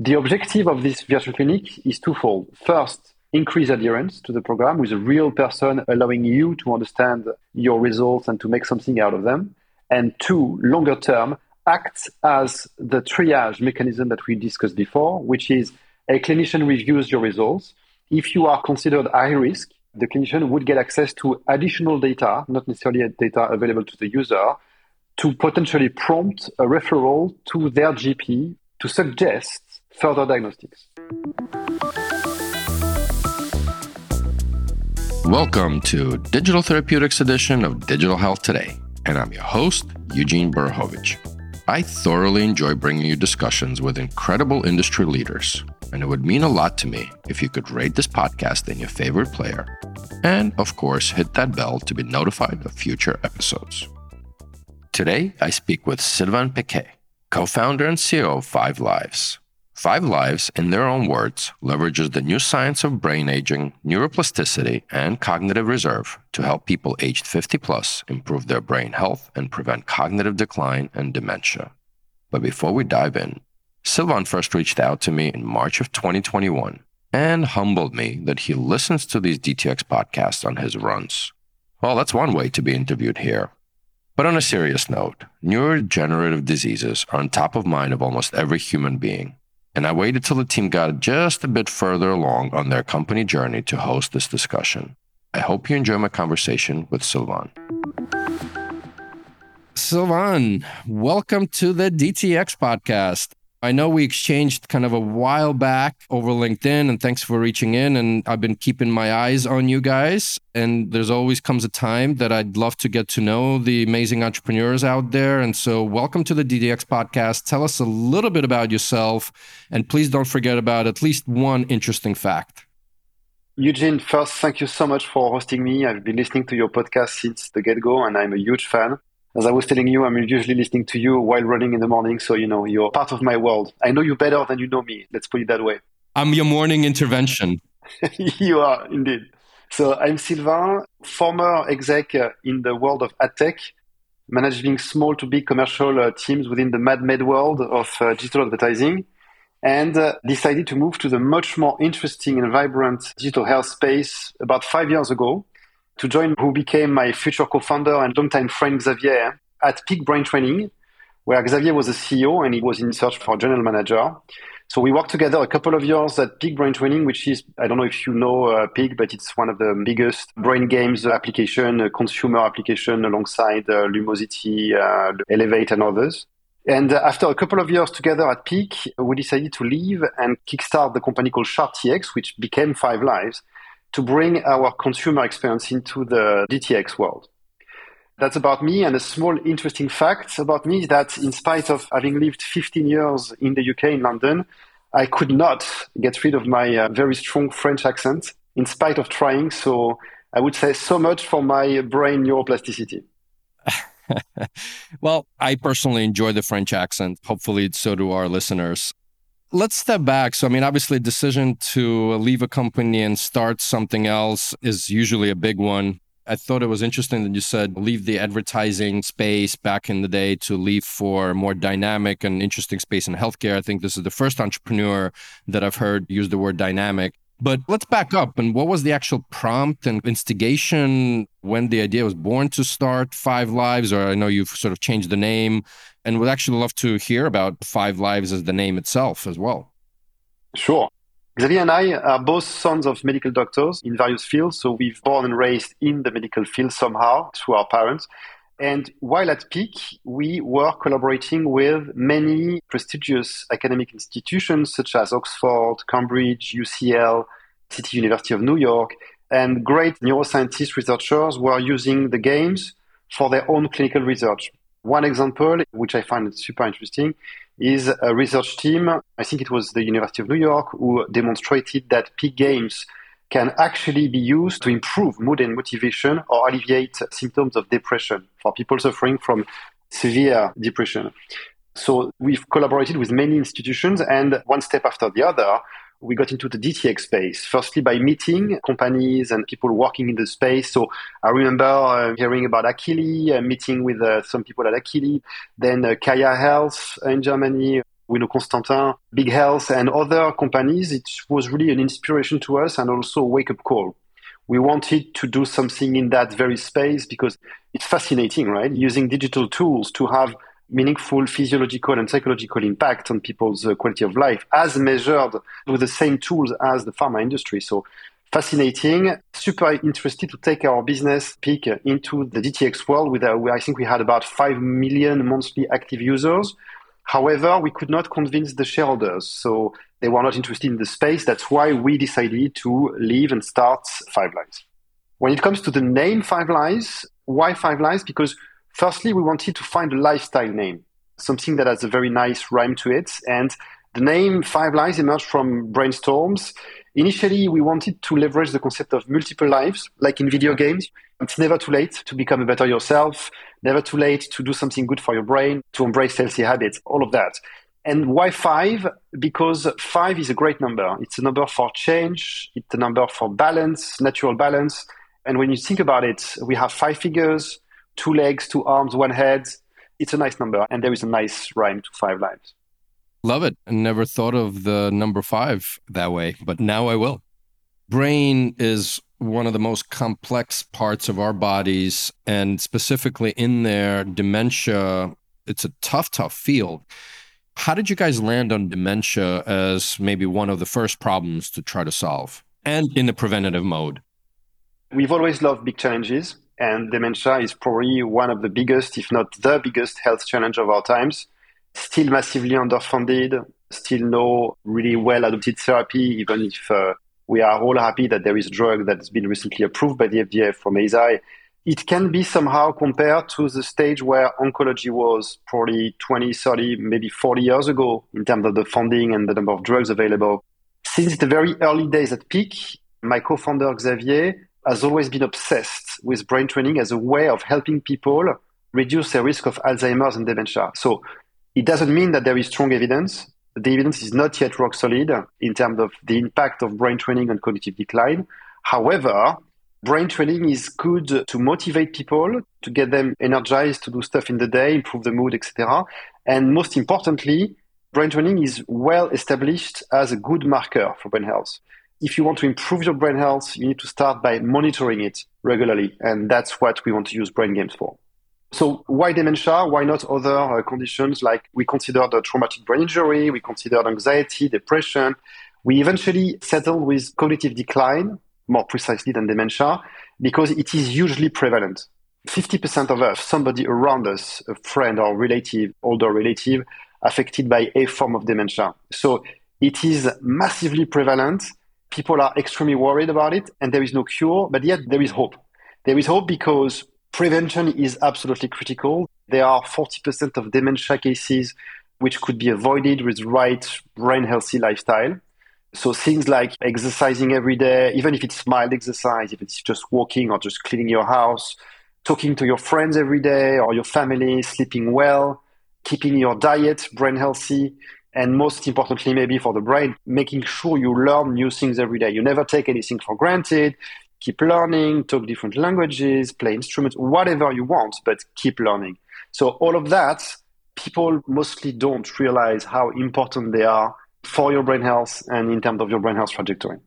The objective of this virtual clinic is twofold. First, increase adherence to the program with a real person allowing you to understand your results and to make something out of them. And two, longer term, acts as the triage mechanism that we discussed before, which is a clinician reviews your results. If you are considered high risk, the clinician would get access to additional data, not necessarily data available to the user, to potentially prompt a referral to their GP to suggest further diagnostics. Welcome to Digital Therapeutics edition of Digital Health Today, and I'm your host, Eugene Borukhovich. I thoroughly enjoy bringing you discussions with incredible industry leaders, and it would mean a lot to me if you could rate this podcast in your favorite player, and of course, hit that bell to be notified of future episodes. Today, I speak with Sylvain Piquet, co founder and CEO of Five Lives. Five Lives, in their own words, leverages the new science of brain aging, neuroplasticity, and cognitive reserve to help people aged 50 plus improve their brain health and prevent cognitive decline and dementia. But before we dive in, Sylvain first reached out to me in March of 2021 and humbled me that he listens to these DTX podcasts on his runs. Well, that's one way to be interviewed here. But on a serious note, neurodegenerative diseases are on top of mind of almost every human being and I waited till the team got just a bit further along on their company journey to host this discussion. I hope you enjoy my conversation with Sylvain. Sylvain, welcome to the DTX podcast. I know we exchanged kind of a while back over LinkedIn, and thanks for reaching in. And I've been keeping my eyes on you guys. And there's always comes a time that I'd love to get to know the amazing entrepreneurs out there. And so, welcome to the DTX podcast. Tell us a little bit about yourself, and please don't forget about at least one interesting fact. Eugene, first, thank you so much for hosting me. I've been listening to your podcast since the get go, and I'm a huge fan as I was telling you, I'm usually listening to you while running in the morning. So, you know, you're part of my world. I know you better than you know me. Let's put it that way. I'm your morning intervention. you are indeed. So I'm Sylvain, former exec uh, in the world of ad tech, managing small to big commercial uh, teams within the mad med world of uh, digital advertising, and uh, decided to move to the much more interesting and vibrant digital health space about five years ago to join who became my future co-founder and longtime friend Xavier at Peak Brain Training, where Xavier was a CEO and he was in search for a general manager. So we worked together a couple of years at Peak Brain Training, which is, I don't know if you know uh, Peak, but it's one of the biggest brain games application, uh, consumer application alongside uh, Lumosity, uh, Elevate and others. And after a couple of years together at Peak, we decided to leave and kickstart the company called SharpTX, which became Five Lives to bring our consumer experience into the DTX world. That's about me. And a small interesting fact about me is that in spite of having lived 15 years in the UK, in London, I could not get rid of my uh, very strong French accent in spite of trying. So I would say so much for my brain neuroplasticity. well, I personally enjoy the French accent. Hopefully, it's so do our listeners let's step back. So, I mean, obviously, decision to leave a company and start something else is usually a big one. I thought it was interesting that you said leave the advertising space back in the day to leave for more dynamic and interesting space in healthcare. I think this is the first entrepreneur that I've heard use the word dynamic. But let's back up. And what was the actual prompt and instigation when the idea was born to start Five Lives? Or I know you've sort of changed the name and would actually love to hear about Five Lives as the name itself as well. Sure. Xavier and I are both sons of medical doctors in various fields. So we've born and raised in the medical field somehow through our parents. And while at Peak, we were collaborating with many prestigious academic institutions such as Oxford, Cambridge, UCL, City University of New York, and great neuroscientist researchers were using the games for their own clinical research. One example, which I find super interesting, is a research team, I think it was the University of New York, who demonstrated that Peak games can actually be used to improve mood and motivation or alleviate symptoms of depression for people suffering from severe depression. So we've collaborated with many institutions and one step after the other, we got into the DTX space, firstly by meeting companies and people working in the space. So I remember uh, hearing about Akili, uh, meeting with uh, some people at Akili, then uh, Kaia Health in Germany, We know Constantin, Big Health, and other companies. It was really an inspiration to us and also a wake up call. We wanted to do something in that very space because it's fascinating, right? Using digital tools to have meaningful physiological and psychological impact on people's uh, quality of life as measured with the same tools as the pharma industry. So fascinating, super interested to take our business peak into the DTX world with, uh, I think we had about 5 million monthly active users However, we could not convince the shareholders, so they were not interested in the space. That's why we decided to leave and start Five Lives. When it comes to the name Five Lives, why Five Lives? Because firstly, we wanted to find a lifestyle name, something that has a very nice rhyme to it. And the name Five Lives emerged from brainstorms. Initially, we wanted to leverage the concept of multiple lives, like in video games. It's never too late to become a better yourself, never too late to do something good for your brain, to embrace healthy habits, all of that. And why five? Because five is a great number. It's a number for change, it's a number for balance, natural balance. And when you think about it, we have five figures, two legs, two arms, one head. It's a nice number, and there is a nice rhyme to five lives. Love it. I never thought of the number five that way, but now I will. Brain is one of the most complex parts of our bodies, and specifically in there, dementia. It's a tough, tough field. How did you guys land on dementia as maybe one of the first problems to try to solve and in the preventative mode? We've always loved big challenges, and dementia is probably one of the biggest, if not the biggest, health challenge of our times. Still massively underfunded, still no really well adopted therapy, even if uh, we are all happy that there is a drug that's been recently approved by the FDA from Eisai. It can be somehow compared to the stage where oncology was probably 20, 30, maybe 40 years ago in terms of the funding and the number of drugs available. Since the very early days at Peak, my co-founder Xavier has always been obsessed with brain training as a way of helping people reduce their risk of Alzheimer's and dementia. So it doesn't mean that there is strong evidence the evidence is not yet rock solid in terms of the impact of brain training on cognitive decline. However, brain training is good to motivate people, to get them energized to do stuff in the day, improve the mood, etc. And most importantly, brain training is well established as a good marker for brain health. If you want to improve your brain health, you need to start by monitoring it regularly. And that's what we want to use brain games for. So why dementia? Why not other uh, conditions like we considered a traumatic brain injury, we considered anxiety, depression. We eventually settled with cognitive decline, more precisely than dementia, because it is hugely prevalent. 50% of us, somebody around us, a friend or relative, older relative, affected by a form of dementia. So it is massively prevalent. People are extremely worried about it, and there is no cure, but yet there is hope. There is hope because Prevention is absolutely critical. There are 40% of dementia cases which could be avoided with right brain healthy lifestyle. So things like exercising every day, even if it's mild exercise, if it's just walking or just cleaning your house, talking to your friends every day or your family, sleeping well, keeping your diet brain healthy, and most importantly, maybe for the brain, making sure you learn new things every day. You never take anything for granted keep learning, talk different languages, play instruments, whatever you want, but keep learning. So all of that, people mostly don't realize how important they are for your brain health and in terms of your brain health trajectory.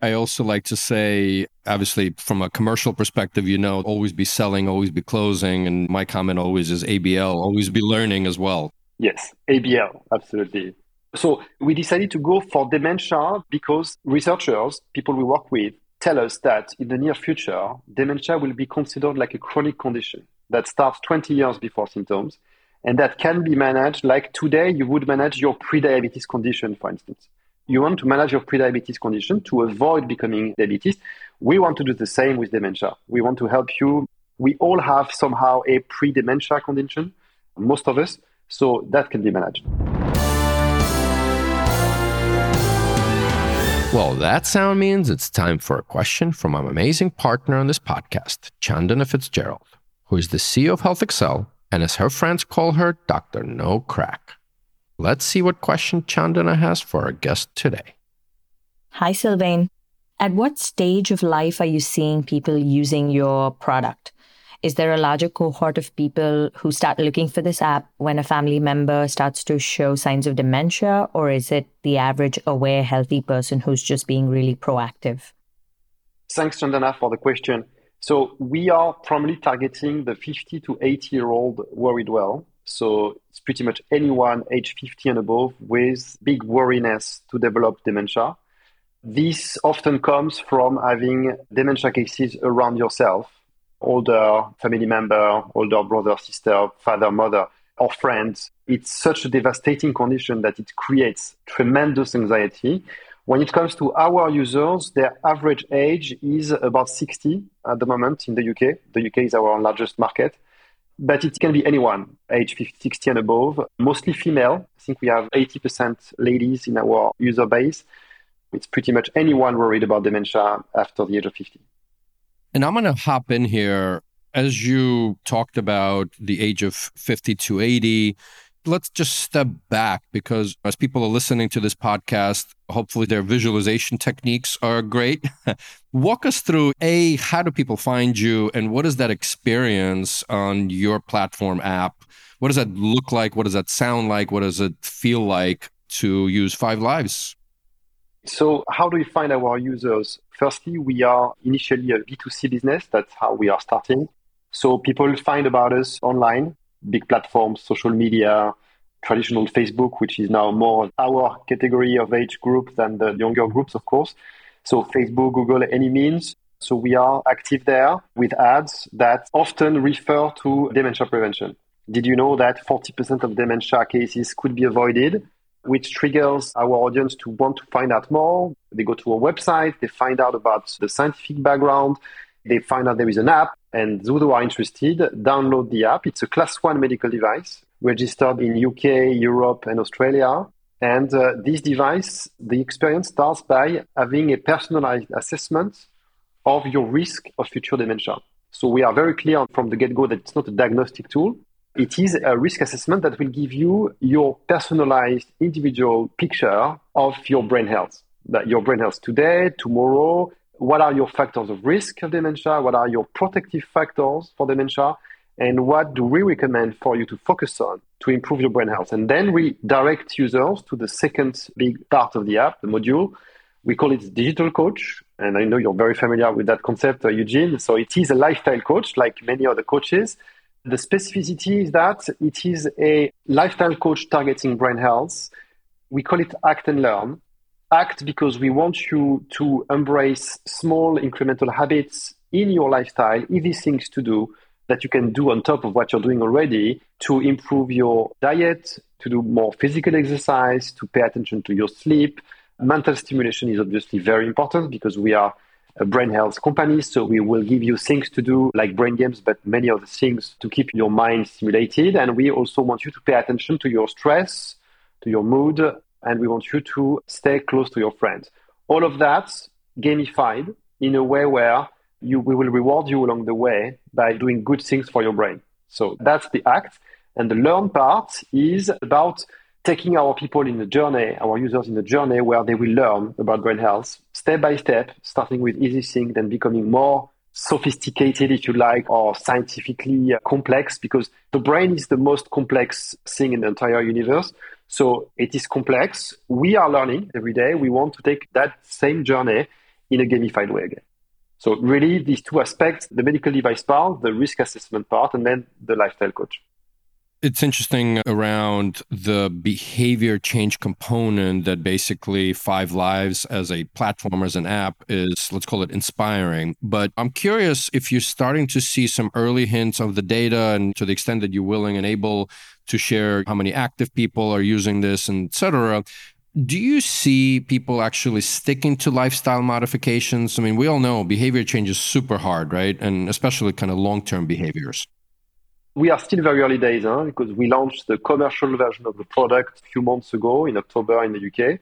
I also like to say, obviously, from a commercial perspective, you know, always be selling, always be closing. And my comment always is ABL, always be learning as well. Yes, ABL, absolutely. So we decided to go for dementia because researchers, people we work with, tell us that in the near future, dementia will be considered like a chronic condition that starts 20 years before symptoms and that can be managed like today you would manage your pre-diabetes condition, for instance. You want to manage your pre-diabetes condition to avoid becoming diabetes. We want to do the same with dementia. We want to help you. We all have somehow a pre-dementia condition, most of us, so that can be managed. Well, that sound means it's time for a question from our amazing partner on this podcast, Chandana Fitzgerald, who is the CEO of HealthXL and as her friends call her, Dr. No Crack. Let's see what question Chandana has for our guest today. Hi, Sylvain. At what stage of life are you seeing people using your product? Is there a larger cohort of people who start looking for this app when a family member starts to show signs of dementia, or is it the average aware, healthy person who's just being really proactive? Thanks, Chandana, for the question. So we are primarily targeting the 50 to 80 year old worried well. So it's pretty much anyone age 50 and above with big worriness to develop dementia. This often comes from having dementia cases around yourself, older family member, older brother, sister, father, mother, or friends. It's such a devastating condition that it creates tremendous anxiety. When it comes to our users, their average age is about 60 at the moment in the UK. The UK is our largest market, but it can be anyone age 50, 60 and above, mostly female. I think we have 80% ladies in our user base. It's pretty much anyone worried about dementia after the age of 50. And I'm going to hop in here. As you talked about the age of 50 to 80, let's just step back because as people are listening to this podcast, hopefully their visualization techniques are great. Walk us through A, how do people find you? And what is that experience on your platform app? What does that look like? What does that sound like? What does it feel like to use Five Lives? So, how do we find our users? Firstly, we are initially a B2C business. That's how we are starting. So, people find about us online, big platforms, social media, traditional Facebook, which is now more our category of age group than the younger groups, of course. So, Facebook, Google, any means. So, we are active there with ads that often refer to dementia prevention. Did you know that 40% of dementia cases could be avoided which triggers our audience to want to find out more. They go to a website, they find out about the scientific background, they find out there is an app, and those who are interested download the app. It's a class one medical device registered in UK, Europe, and Australia. And uh, this device, the experience starts by having a personalized assessment of your risk of future dementia. So we are very clear from the get go that it's not a diagnostic tool. It is a risk assessment that will give you your personalized individual picture of your brain health. That your brain health today, tomorrow, what are your factors of risk of dementia? What are your protective factors for dementia? And what do we recommend for you to focus on to improve your brain health? And then we direct users to the second big part of the app, the module. We call it digital coach. And I know you're very familiar with that concept, uh, Eugene. So it is a lifestyle coach, like many other coaches the specificity is that it is a lifestyle coach targeting brain health. We call it Act and Learn. Act because we want you to embrace small incremental habits in your lifestyle, easy things to do that you can do on top of what you're doing already to improve your diet, to do more physical exercise, to pay attention to your sleep. Mental stimulation is obviously very important because we are brain health companies. So we will give you things to do like brain games, but many other things to keep your mind stimulated. And we also want you to pay attention to your stress, to your mood, and we want you to stay close to your friends. All of that gamified in a way where you, we will reward you along the way by doing good things for your brain. So that's the act. And the learn part is about taking our people in a journey, our users in a journey where they will learn about brain health step by step, starting with easy things, then becoming more sophisticated, if you like, or scientifically complex, because the brain is the most complex thing in the entire universe. So it is complex. We are learning every day. We want to take that same journey in a gamified way again. So really these two aspects, the medical device part, the risk assessment part, and then the lifestyle coach. It's interesting around the behavior change component that basically Five Lives as a platform, as an app, is, let's call it inspiring. But I'm curious if you're starting to see some early hints of the data and to the extent that you're willing and able to share how many active people are using this and et cetera. Do you see people actually sticking to lifestyle modifications? I mean, we all know behavior change is super hard, right? And especially kind of long term behaviors we are still very early days huh? because we launched the commercial version of the product a few months ago in October in the UK.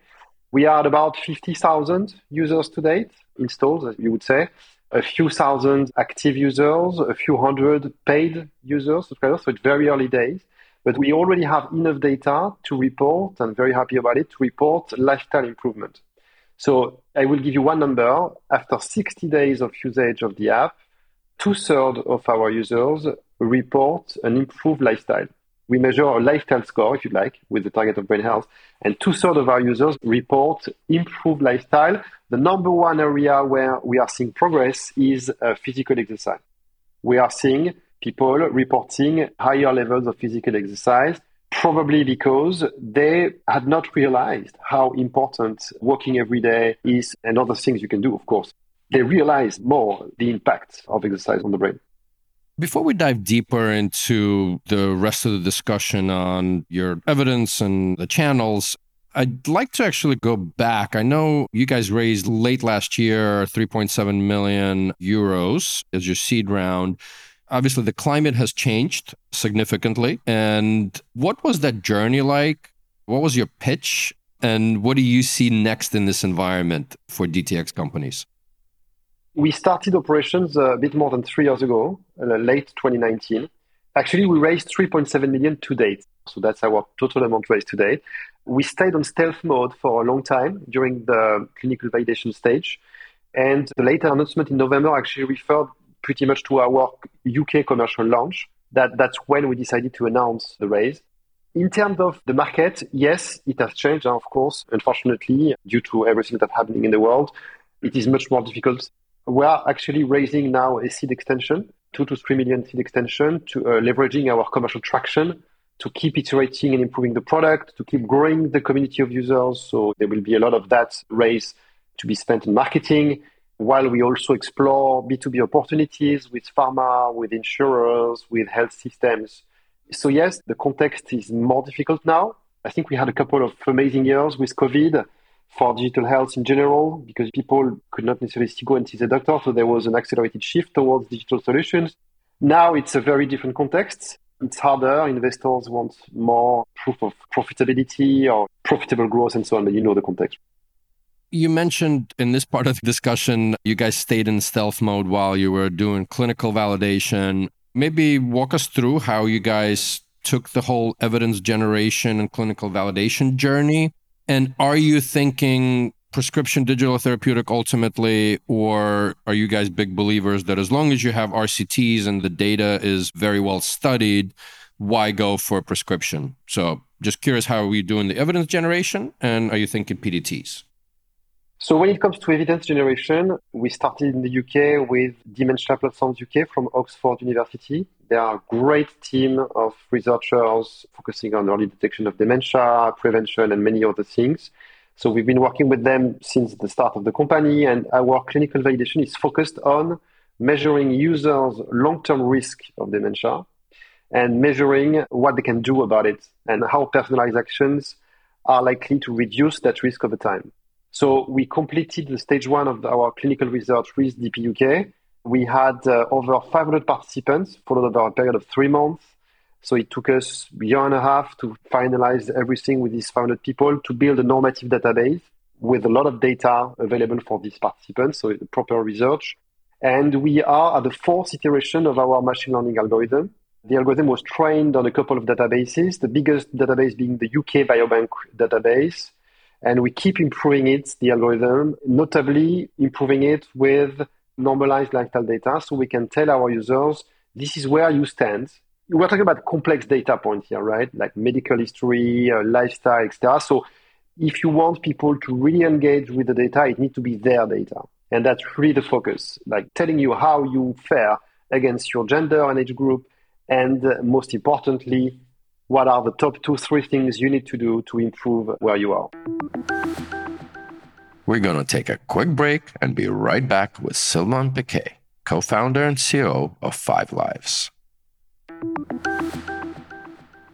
We are at about 50,000 users to date, installed, as you would say, a few thousand active users, a few hundred paid users, subscribers. So it's very early days. But we already have enough data to report, and very happy about it, to report lifestyle improvement. So I will give you one number. After 60 days of usage of the app, two thirds of our users report an improved lifestyle. We measure a lifestyle score, if you like, with the target of brain health, and two thirds of our users report improved lifestyle. The number one area where we are seeing progress is uh, physical exercise. We are seeing people reporting higher levels of physical exercise, probably because they had not realized how important walking every day is and other things you can do, of course. They realize more the impact of exercise on the brain. Before we dive deeper into the rest of the discussion on your evidence and the channels, I'd like to actually go back. I know you guys raised late last year 3.7 million euros as your seed round. Obviously, the climate has changed significantly. And what was that journey like? What was your pitch? And what do you see next in this environment for DTX companies? We started operations a bit more than three years ago, uh, late 2019. Actually, we raised 3.7 million to date. So that's our total amount raised to date. We stayed on stealth mode for a long time during the clinical validation stage. And the later announcement in November actually referred pretty much to our UK commercial launch. That, that's when we decided to announce the raise. In terms of the market, yes, it has changed, of course. Unfortunately, due to everything that's happening in the world, it is much more difficult we are actually raising now a seed extension, two to three million seed extension, to uh, leveraging our commercial traction to keep iterating and improving the product, to keep growing the community of users. So there will be a lot of that raise to be spent in marketing, while we also explore B2B opportunities with pharma, with insurers, with health systems. So yes, the context is more difficult now. I think we had a couple of amazing years with COVID for digital health in general because people could not necessarily go and see the doctor. So there was an accelerated shift towards digital solutions. Now it's a very different context. It's harder. Investors want more proof of profitability or profitable growth and so on, but you know the context. You mentioned in this part of the discussion, you guys stayed in stealth mode while you were doing clinical validation. Maybe walk us through how you guys took the whole evidence generation and clinical validation journey and are you thinking prescription digital therapeutic ultimately, or are you guys big believers that as long as you have RCTs and the data is very well studied, why go for a prescription? So just curious, how are we doing the evidence generation? And are you thinking PDTs? So when it comes to evidence generation, we started in the UK with Dementia Platforms UK from Oxford University. They are a great team of researchers focusing on early detection of dementia, prevention, and many other things. So we've been working with them since the start of the company, and our clinical validation is focused on measuring users' long-term risk of dementia and measuring what they can do about it and how personalized actions are likely to reduce that risk over time. So we completed the stage one of our clinical research with DPUK. We had uh, over 500 participants followed over a period of three months. So it took us a year and a half to finalize everything with these 500 people to build a normative database with a lot of data available for these participants, so proper research. And we are at the fourth iteration of our machine learning algorithm. The algorithm was trained on a couple of databases, the biggest database being the UK Biobank database, and we keep improving it, the algorithm, notably improving it with normalized lifestyle data so we can tell our users this is where you stand. We're talking about complex data points here, right? Like medical history, uh, lifestyle, etc. So if you want people to really engage with the data, it needs to be their data. And that's really the focus, like telling you how you fare against your gender and age group. And uh, most importantly, what are the top two, three things you need to do to improve where you are? We're going to take a quick break and be right back with Sylvain Piquet, co founder and CEO of Five Lives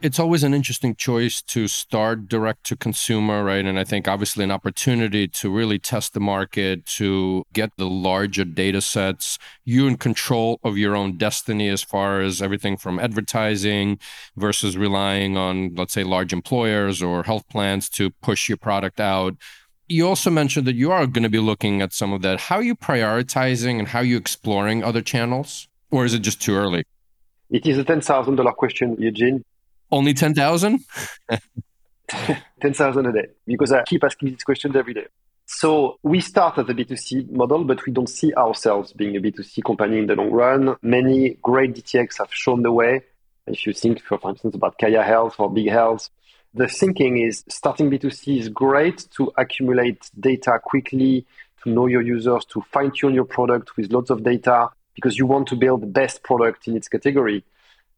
it's always an interesting choice to start direct to consumer, right? And I think obviously an opportunity to really test the market, to get the larger data sets, You're in control of your own destiny as far as everything from advertising versus relying on, let's say, large employers or health plans to push your product out. You also mentioned that you are going to be looking at some of that. How are you prioritizing and how are you exploring other channels? Or is it just too early? It is a $10,000 question, Eugene. Only 10,000? 10,000 a day because I keep asking these questions every day. So we start as a B2C model, but we don't see ourselves being a B2C company in the long run. Many great DTX have shown the way. If you think, for, for instance, about Kaia Health or Big Health, the thinking is starting B2C is great to accumulate data quickly, to know your users, to fine tune your product with lots of data because you want to build the best product in its category.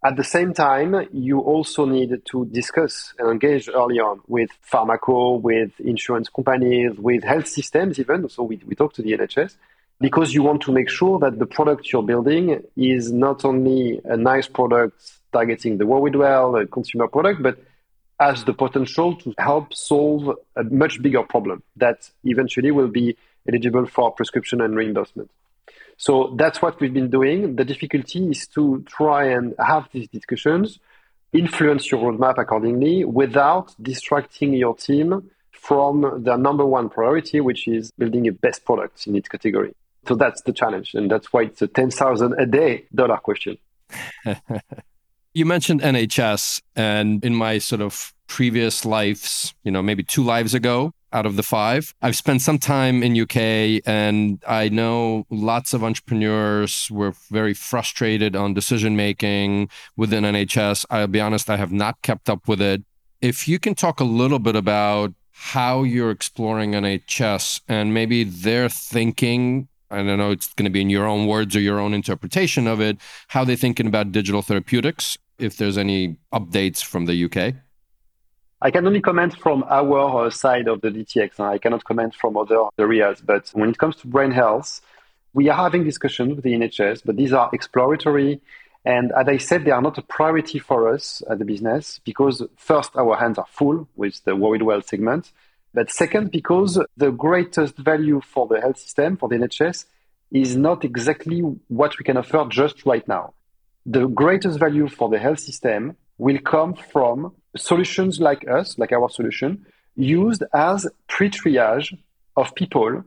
At the same time, you also need to discuss and engage early on with pharmaco, with insurance companies, with health systems even. So we, we talk to the NHS because you want to make sure that the product you're building is not only a nice product targeting the world well, a consumer product, but has the potential to help solve a much bigger problem that eventually will be eligible for prescription and reimbursement. So that's what we've been doing. The difficulty is to try and have these discussions, influence your roadmap accordingly without distracting your team from their number one priority, which is building a best product in its category. So that's the challenge. And that's why it's a 10,000 a day dollar question. You mentioned NHS, and in my sort of previous lives, you know, maybe two lives ago out of the five, I've spent some time in UK and I know lots of entrepreneurs were very frustrated on decision making within NHS. I'll be honest, I have not kept up with it. If you can talk a little bit about how you're exploring NHS and maybe their thinking I don't know it's going to be in your own words or your own interpretation of it, how they're thinking about digital therapeutics if there's any updates from the UK? I can only comment from our uh, side of the DTX. I cannot comment from other areas. But when it comes to brain health, we are having discussions with the NHS, but these are exploratory. And as I said, they are not a priority for us as a business because first, our hands are full with the Worried Well segment. But second, because the greatest value for the health system, for the NHS, is not exactly what we can offer just right now the greatest value for the health system will come from solutions like us, like our solution, used as pre-triage of people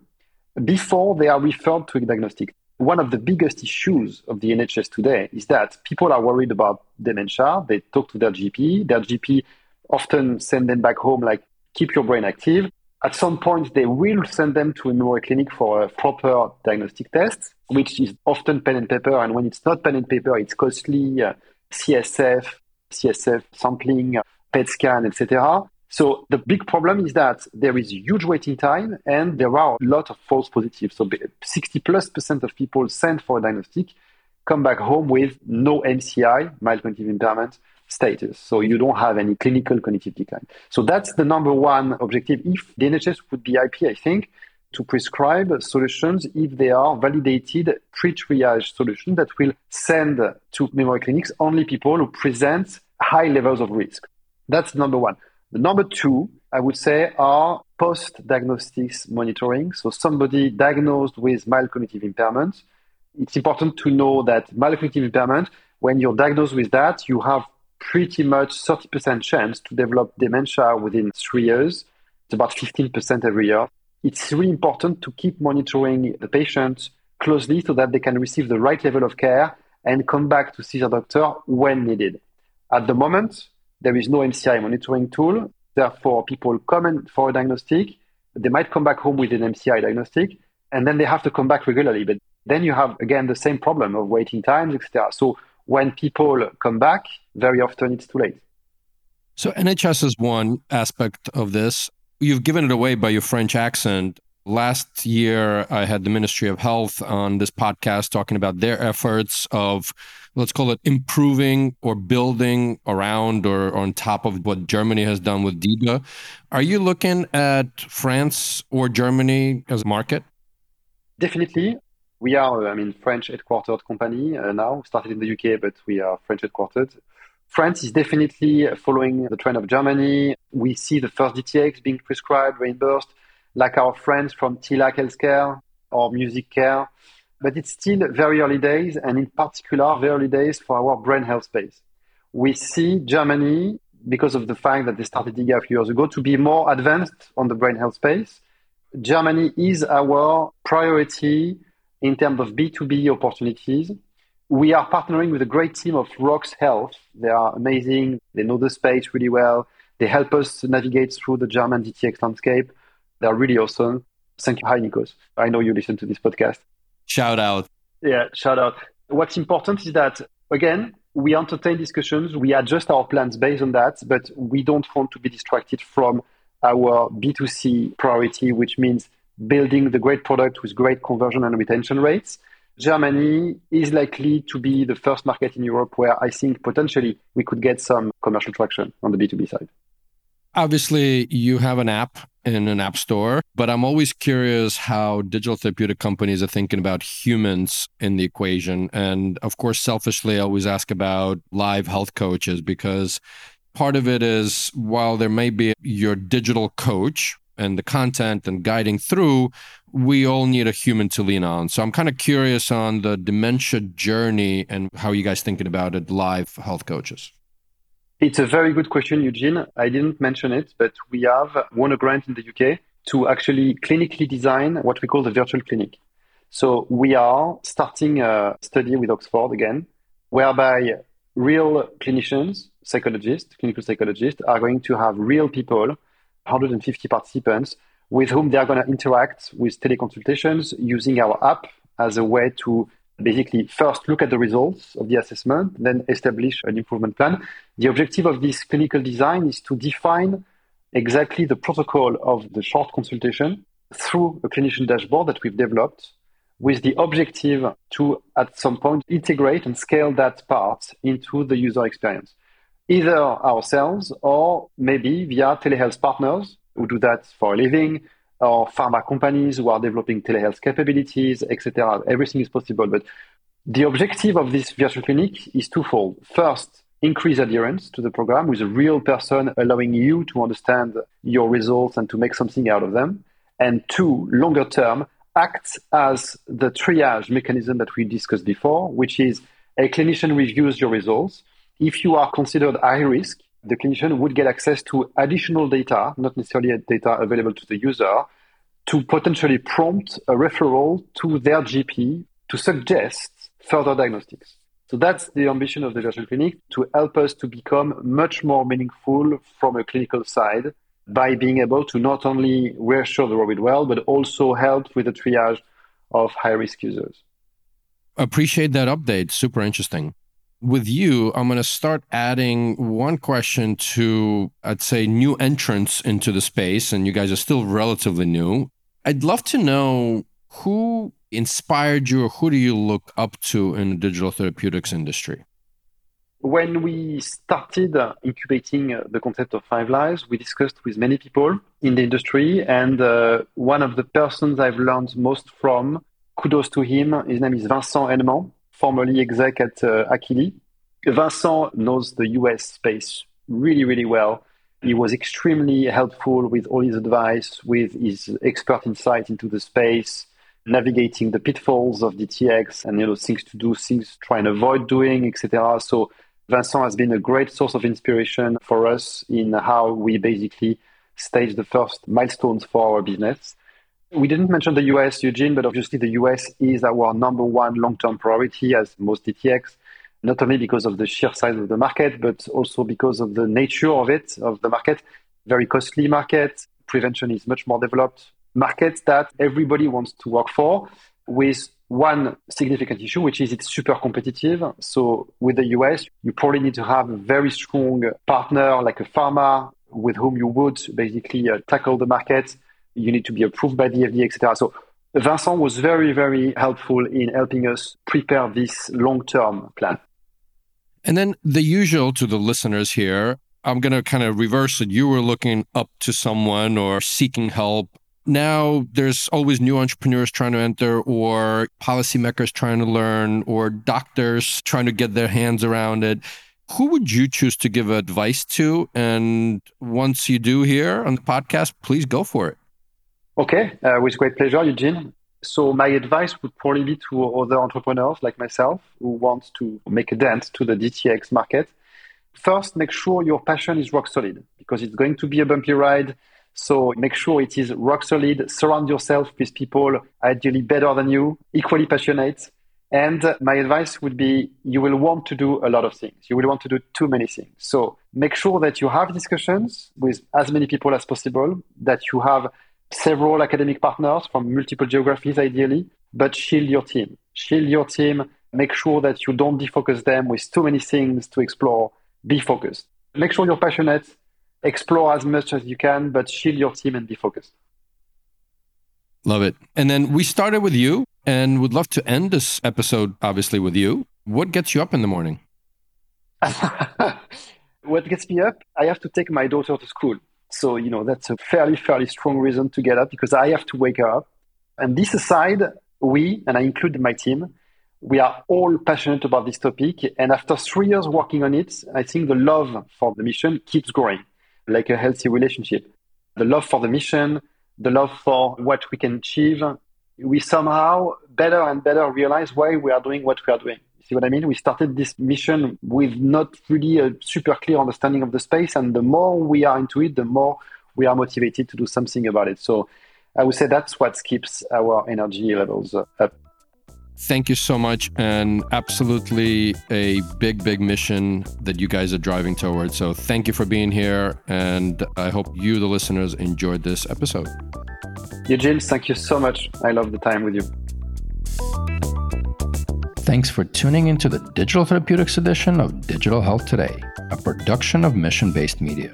before they are referred to a diagnostic. One of the biggest issues of the NHS today is that people are worried about dementia. They talk to their GP. Their GP often send them back home like, keep your brain active. At some point, they will send them to a neuro clinic for a proper diagnostic test which is often pen and paper. And when it's not pen and paper, it's costly, uh, CSF, CSF sampling, PET scan, etc. So the big problem is that there is huge waiting time and there are a lot of false positives. So 60 plus percent of people sent for a diagnostic come back home with no MCI, mild cognitive impairment status. So you don't have any clinical cognitive decline. So that's the number one objective. If the NHS would be IP, I think to prescribe solutions if they are validated pre-triage solutions that will send to memory clinics only people who present high levels of risk. That's number one. The number two, I would say, are post-diagnostics monitoring. So somebody diagnosed with mild cognitive impairment. It's important to know that mild cognitive impairment, when you're diagnosed with that, you have pretty much 30% chance to develop dementia within three years. It's about 15% every year it's really important to keep monitoring the patient closely so that they can receive the right level of care and come back to see their doctor when needed. At the moment, there is no MCI monitoring tool. Therefore, people come in for a diagnostic. They might come back home with an MCI diagnostic, and then they have to come back regularly. But then you have again the same problem of waiting times, etc. So when people come back, very often it's too late. So NHS is one aspect of this. You've given it away by your French accent. Last year, I had the Ministry of Health on this podcast talking about their efforts of, let's call it improving or building around or, on top of what Germany has done with DIGA. Are you looking at France or Germany as a market? Definitely. We are, I mean, French headquartered company uh, now, started in the UK, but we are French headquartered. France is definitely following the trend of Germany. We see the first DTX being prescribed, reimbursed, like our friends from Tilak Healthcare or Music Care. But it's still very early days, and in particular, very early days for our brain health space. We see Germany, because of the fact that they started DIGA a few years ago, to be more advanced on the brain health space. Germany is our priority in terms of B2B opportunities we are partnering with a great team of Rocks Health. They are amazing. They know the space really well. They help us navigate through the German DTX landscape. They're really awesome. Thank you. Hi, Nikos. I know you listen to this podcast. Shout out. Yeah, shout out. What's important is that, again, we entertain discussions, we adjust our plans based on that, but we don't want to be distracted from our B2C priority, which means building the great product with great conversion and retention rates. Germany is likely to be the first market in Europe where I think potentially we could get some commercial traction on the B2B side. Obviously, you have an app in an app store, but I'm always curious how digital therapeutic companies are thinking about humans in the equation. And of course, selfishly, I always ask about live health coaches because part of it is while there may be your digital coach and the content and guiding through, we all need a human to lean on. So I'm kind of curious on the dementia journey and how you guys thinking about it, live health coaches. It's a very good question, Eugene. I didn't mention it, but we have won a grant in the UK to actually clinically design what we call the virtual clinic. So we are starting a study with Oxford again, whereby real clinicians, psychologists, clinical psychologists are going to have real people, 150 participants, with whom they are going to interact with teleconsultations using our app as a way to basically first look at the results of the assessment, then establish an improvement plan. The objective of this clinical design is to define exactly the protocol of the short consultation through a clinician dashboard that we've developed with the objective to at some point integrate and scale that part into the user experience either ourselves or maybe via telehealth partners who do that for a living or pharma companies who are developing telehealth capabilities, etc. Everything is possible. But the objective of this virtual clinic is twofold. First, increase adherence to the program with a real person allowing you to understand your results and to make something out of them. And two, longer term, act as the triage mechanism that we discussed before, which is a clinician reviews your results. If you are considered high risk, the clinician would get access to additional data, not necessarily data available to the user, to potentially prompt a referral to their GP to suggest further diagnostics. So that's the ambition of the virtual clinic to help us to become much more meaningful from a clinical side by being able to not only reassure the robot well, but also help with the triage of high risk users. Appreciate that update. Super interesting with you, I'm going to start adding one question to, I'd say, new entrants into the space, and you guys are still relatively new. I'd love to know who inspired you or who do you look up to in the digital therapeutics industry? When we started incubating uh, the concept of Five Lives, we discussed with many people in the industry, and uh, one of the persons I've learned most from, kudos to him, his name is Vincent Henneman formerly exec at uh. Vincent knows the US space really, really well. He was extremely helpful with all his advice, with his expert insight into the space, navigating the pitfalls of DTX and you know things to do, things to try and avoid doing, etc. So Vincent has been a great source of inspiration for us in how we basically stage the first milestones for our business. We didn't mention the US, Eugene, but obviously the US is our number one long term priority as most DTX, not only because of the sheer size of the market, but also because of the nature of it, of the market. Very costly market. Prevention is much more developed market that everybody wants to work for with one significant issue, which is it's super competitive. So with the US, you probably need to have a very strong partner like a pharma with whom you would basically uh, tackle the market you need to be approved by the FDA, etc. So Vincent was very, very helpful in helping us prepare this long-term plan. And then the usual to the listeners here, I'm going to kind of reverse it. You were looking up to someone or seeking help. Now there's always new entrepreneurs trying to enter, or policymakers trying to learn, or doctors trying to get their hands around it. Who would you choose to give advice to? And once you do here on the podcast, please go for it. Okay, uh, with great pleasure, Eugene. So my advice would probably be to other entrepreneurs like myself who want to make a dent to the DTX market. First, make sure your passion is rock solid because it's going to be a bumpy ride. So make sure it is rock solid. Surround yourself with people ideally better than you, equally passionate. And my advice would be you will want to do a lot of things. You will want to do too many things. So make sure that you have discussions with as many people as possible, that you have several academic partners from multiple geographies, ideally, but shield your team. Shield your team. Make sure that you don't defocus them with too many things to explore. Be focused. Make sure you're passionate. Explore as much as you can, but shield your team and be focused. Love it. And then we started with you and would love to end this episode, obviously, with you. What gets you up in the morning? what gets me up? I have to take my daughter to school. So, you know, that's a fairly, fairly strong reason to get up because I have to wake up. And this aside, we, and I include my team, we are all passionate about this topic. And after three years working on it, I think the love for the mission keeps growing, like a healthy relationship. The love for the mission, the love for what we can achieve, we somehow better and better realize why we are doing what we are doing. See what I mean? We started this mission with not really a super clear understanding of the space, and the more we are into it, the more we are motivated to do something about it. So I would say that's what keeps our energy levels up. Thank you so much. And absolutely a big, big mission that you guys are driving towards. So thank you for being here. And I hope you, the listeners, enjoyed this episode. Eugene, thank you so much. I love the time with you. Thanks for tuning into the Digital Therapeutics edition of Digital Health Today, a production of Mission Based Media.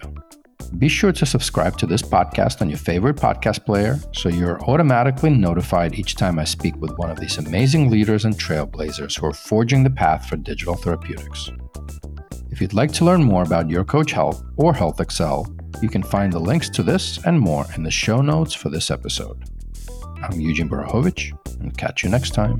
Be sure to subscribe to this podcast on your favorite podcast player so you're automatically notified each time I speak with one of these amazing leaders and trailblazers who are forging the path for digital therapeutics. If you'd like to learn more about YourCoach Health or HealthXL, you can find the links to this and more in the show notes for this episode. I'm Eugene Borukhovich, and catch you next time.